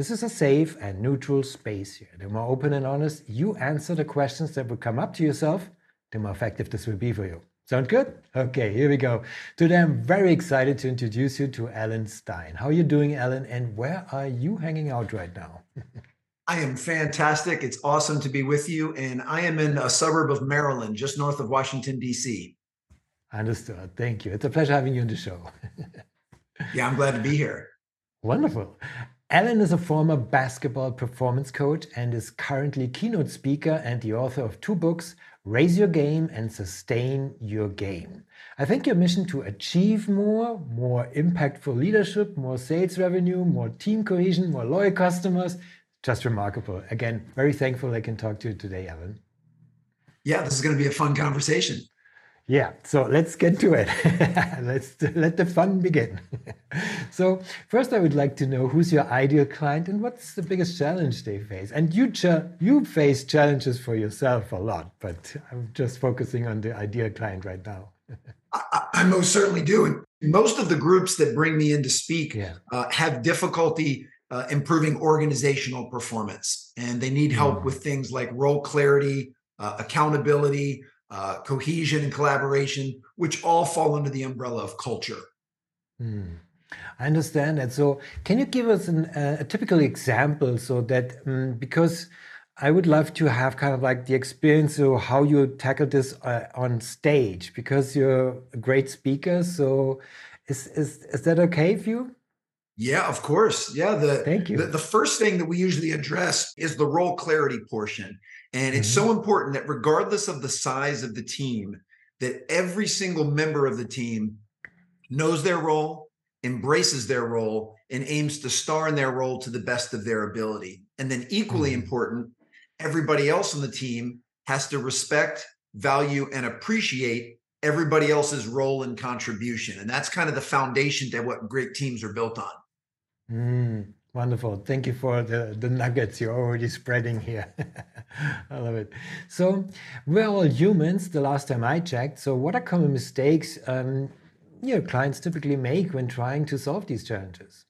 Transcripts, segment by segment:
This is a safe and neutral space here. The more open and honest you answer the questions that will come up to yourself, the more effective this will be for you. Sound good? Okay, here we go. Today I'm very excited to introduce you to Alan Stein. How are you doing, Alan? And where are you hanging out right now? I am fantastic. It's awesome to be with you. And I am in a suburb of Maryland, just north of Washington, D.C. Understood. Thank you. It's a pleasure having you on the show. yeah, I'm glad to be here. Wonderful. Alan is a former basketball performance coach and is currently keynote speaker and the author of two books, Raise Your Game and Sustain Your Game. I think your mission to achieve more, more impactful leadership, more sales revenue, more team cohesion, more loyal customers, just remarkable. Again, very thankful I can talk to you today, Alan. Yeah, this is going to be a fun conversation. Yeah, so let's get to it. let's let the fun begin. so first, I would like to know who's your ideal client and what's the biggest challenge they face. And you you face challenges for yourself a lot, but I'm just focusing on the ideal client right now. I, I, most certainly do, and most of the groups that bring me in to speak yeah. uh, have difficulty uh, improving organizational performance, and they need help mm. with things like role clarity, uh, accountability uh, cohesion and collaboration, which all fall under the umbrella of culture. Hmm. I understand that. So, can you give us an, uh, a typical example so that um, because I would love to have kind of like the experience of how you tackle this uh, on stage because you're a great speaker. So, is is is that okay for you? Yeah, of course. Yeah, the thank you. The, the first thing that we usually address is the role clarity portion. And it's mm-hmm. so important that regardless of the size of the team, that every single member of the team knows their role, embraces their role, and aims to star in their role to the best of their ability. And then, equally mm-hmm. important, everybody else on the team has to respect, value, and appreciate everybody else's role and contribution. And that's kind of the foundation to what great teams are built on. Mm, Wonderful. Thank you for the, the nuggets you're already spreading here. I love it. So, we're all humans the last time I checked. So, what are common mistakes um, your clients typically make when trying to solve these challenges?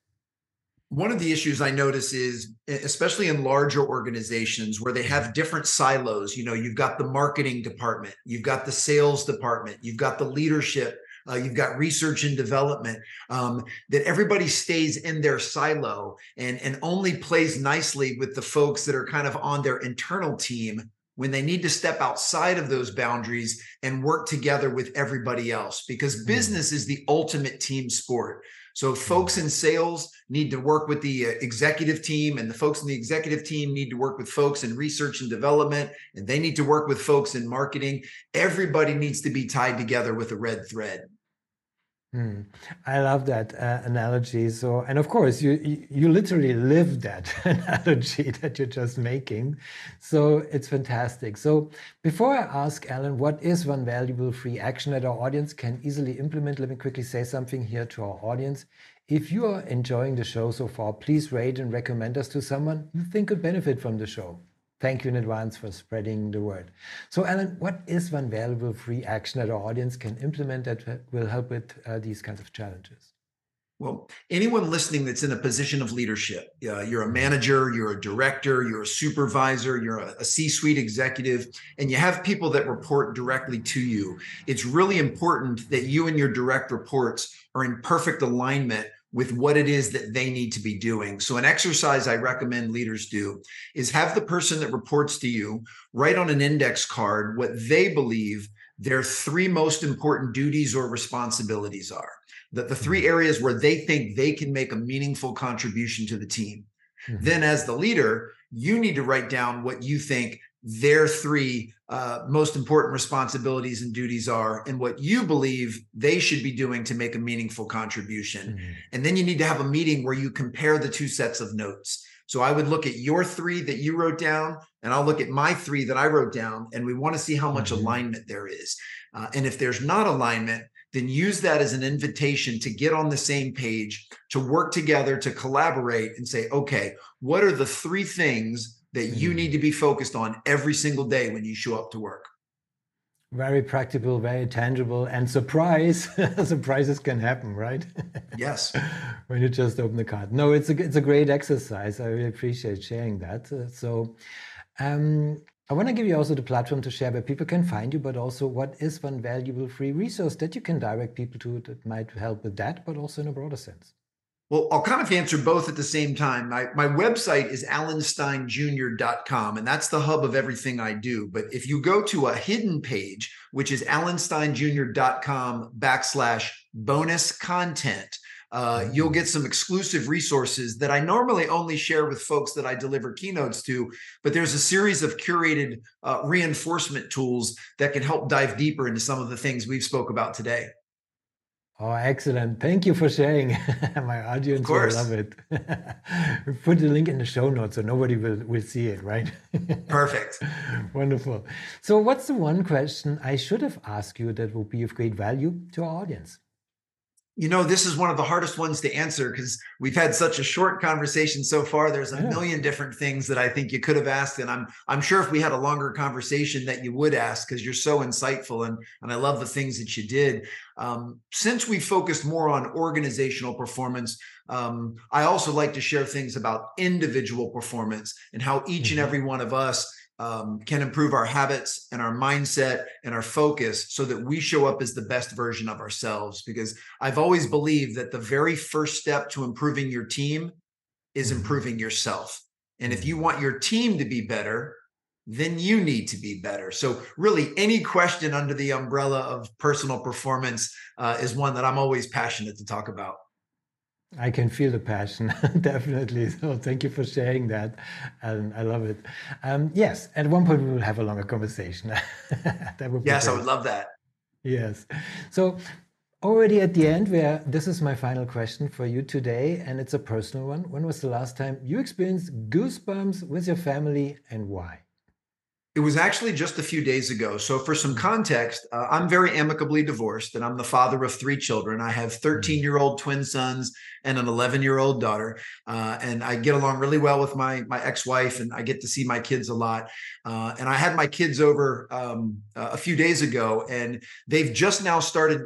One of the issues I notice is, especially in larger organizations where they have different silos, you know, you've got the marketing department, you've got the sales department, you've got the leadership uh, you've got research and development um, that everybody stays in their silo and and only plays nicely with the folks that are kind of on their internal team when they need to step outside of those boundaries and work together with everybody else because mm-hmm. business is the ultimate team sport so folks in sales need to work with the uh, executive team and the folks in the executive team need to work with folks in research and development and they need to work with folks in marketing. Everybody needs to be tied together with a red thread. Hmm. I love that uh, analogy. So, and of course, you, you literally live that analogy that you're just making. So it's fantastic. So, before I ask Alan, what is one valuable free action that our audience can easily implement? Let me quickly say something here to our audience. If you are enjoying the show so far, please rate and recommend us to someone you think could benefit from the show. Thank you in advance for spreading the word. So, Alan, what is one valuable free action that our audience can implement that will help with uh, these kinds of challenges? Well, anyone listening that's in a position of leadership, uh, you're a manager, you're a director, you're a supervisor, you're a, a C suite executive, and you have people that report directly to you. It's really important that you and your direct reports are in perfect alignment with what it is that they need to be doing. So, an exercise I recommend leaders do is have the person that reports to you write on an index card what they believe their three most important duties or responsibilities are. That the three areas where they think they can make a meaningful contribution to the team. Mm-hmm. Then, as the leader, you need to write down what you think their three uh, most important responsibilities and duties are and what you believe they should be doing to make a meaningful contribution. Mm-hmm. And then you need to have a meeting where you compare the two sets of notes. So I would look at your three that you wrote down, and I'll look at my three that I wrote down, and we want to see how much mm-hmm. alignment there is. Uh, and if there's not alignment, then use that as an invitation to get on the same page, to work together, to collaborate, and say, okay, what are the three things that you mm-hmm. need to be focused on every single day when you show up to work? very practical, very tangible, and surprise, surprises can happen, right? Yes. when you just open the card. No, it's a it's a great exercise. I really appreciate sharing that. Uh, so, um, I want to give you also the platform to share where people can find you, but also what is one valuable free resource that you can direct people to that might help with that, but also in a broader sense. Well, I'll kind of answer both at the same time. My, my website is alansteinjr.com, and that's the hub of everything I do. But if you go to a hidden page, which is alansteinjr.com backslash bonus content, uh, you'll mm-hmm. get some exclusive resources that I normally only share with folks that I deliver keynotes to. But there's a series of curated uh, reinforcement tools that can help dive deeper into some of the things we've spoke about today. Oh, excellent. Thank you for sharing. My audience will love it. Put the link in the show notes so nobody will, will see it, right? Perfect. Wonderful. So, what's the one question I should have asked you that would be of great value to our audience? You know, this is one of the hardest ones to answer because we've had such a short conversation so far. There's a yeah. million different things that I think you could have asked, and I'm I'm sure if we had a longer conversation that you would ask because you're so insightful and and I love the things that you did. Um, since we focused more on organizational performance, um, I also like to share things about individual performance and how each mm-hmm. and every one of us um, can improve our habits and our mindset and our focus so that we show up as the best version of ourselves. Because I've always believed that the very first step to improving your team is mm-hmm. improving yourself. And if you want your team to be better, then you need to be better. So, really, any question under the umbrella of personal performance uh, is one that I'm always passionate to talk about. I can feel the passion, definitely. So thank you for sharing that, and I love it. Um, yes, at one point we will have a longer conversation. that would yes, I would love that. Yes. So already at the end, where this is my final question for you today, and it's a personal one. When was the last time you experienced goosebumps with your family, and why? It was actually just a few days ago. So, for some context, uh, I'm very amicably divorced and I'm the father of three children. I have 13 year old twin sons and an 11 year old daughter. Uh, and I get along really well with my, my ex wife and I get to see my kids a lot. Uh, and I had my kids over um, a few days ago and they've just now started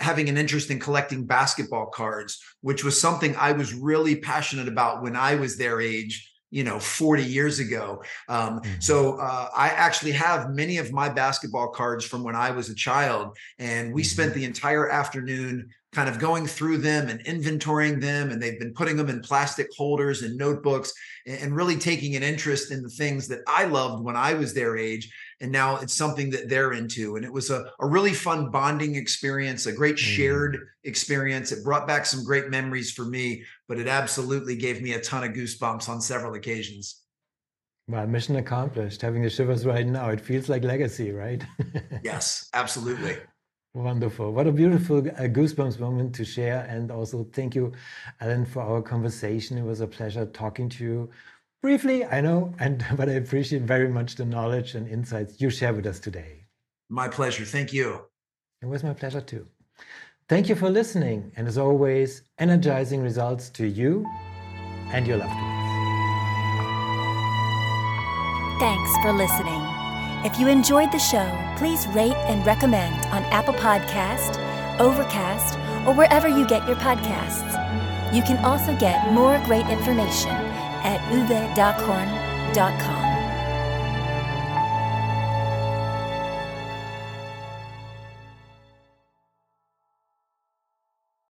having an interest in collecting basketball cards, which was something I was really passionate about when I was their age you know 40 years ago um, mm-hmm. so uh, i actually have many of my basketball cards from when i was a child and we mm-hmm. spent the entire afternoon kind of going through them and inventorying them and they've been putting them in plastic holders and notebooks and really taking an interest in the things that i loved when i was their age and now it's something that they're into. And it was a, a really fun bonding experience a great shared mm. experience. It brought back some great memories for me but it absolutely gave me a ton of goosebumps on several occasions. Well mission accomplished. Having the shivers right now it feels like legacy right? Yes absolutely Wonderful. What a beautiful uh, goosebumps moment to share. And also, thank you, Alan, for our conversation. It was a pleasure talking to you briefly, I know, and but I appreciate very much the knowledge and insights you share with us today. My pleasure. Thank you. It was my pleasure too. Thank you for listening, and as always, energizing results to you and your loved ones. Thanks for listening. If you enjoyed the show, please rate and recommend on Apple Podcast, Overcast, or wherever you get your podcasts. You can also get more great information at uwedockhorn.com.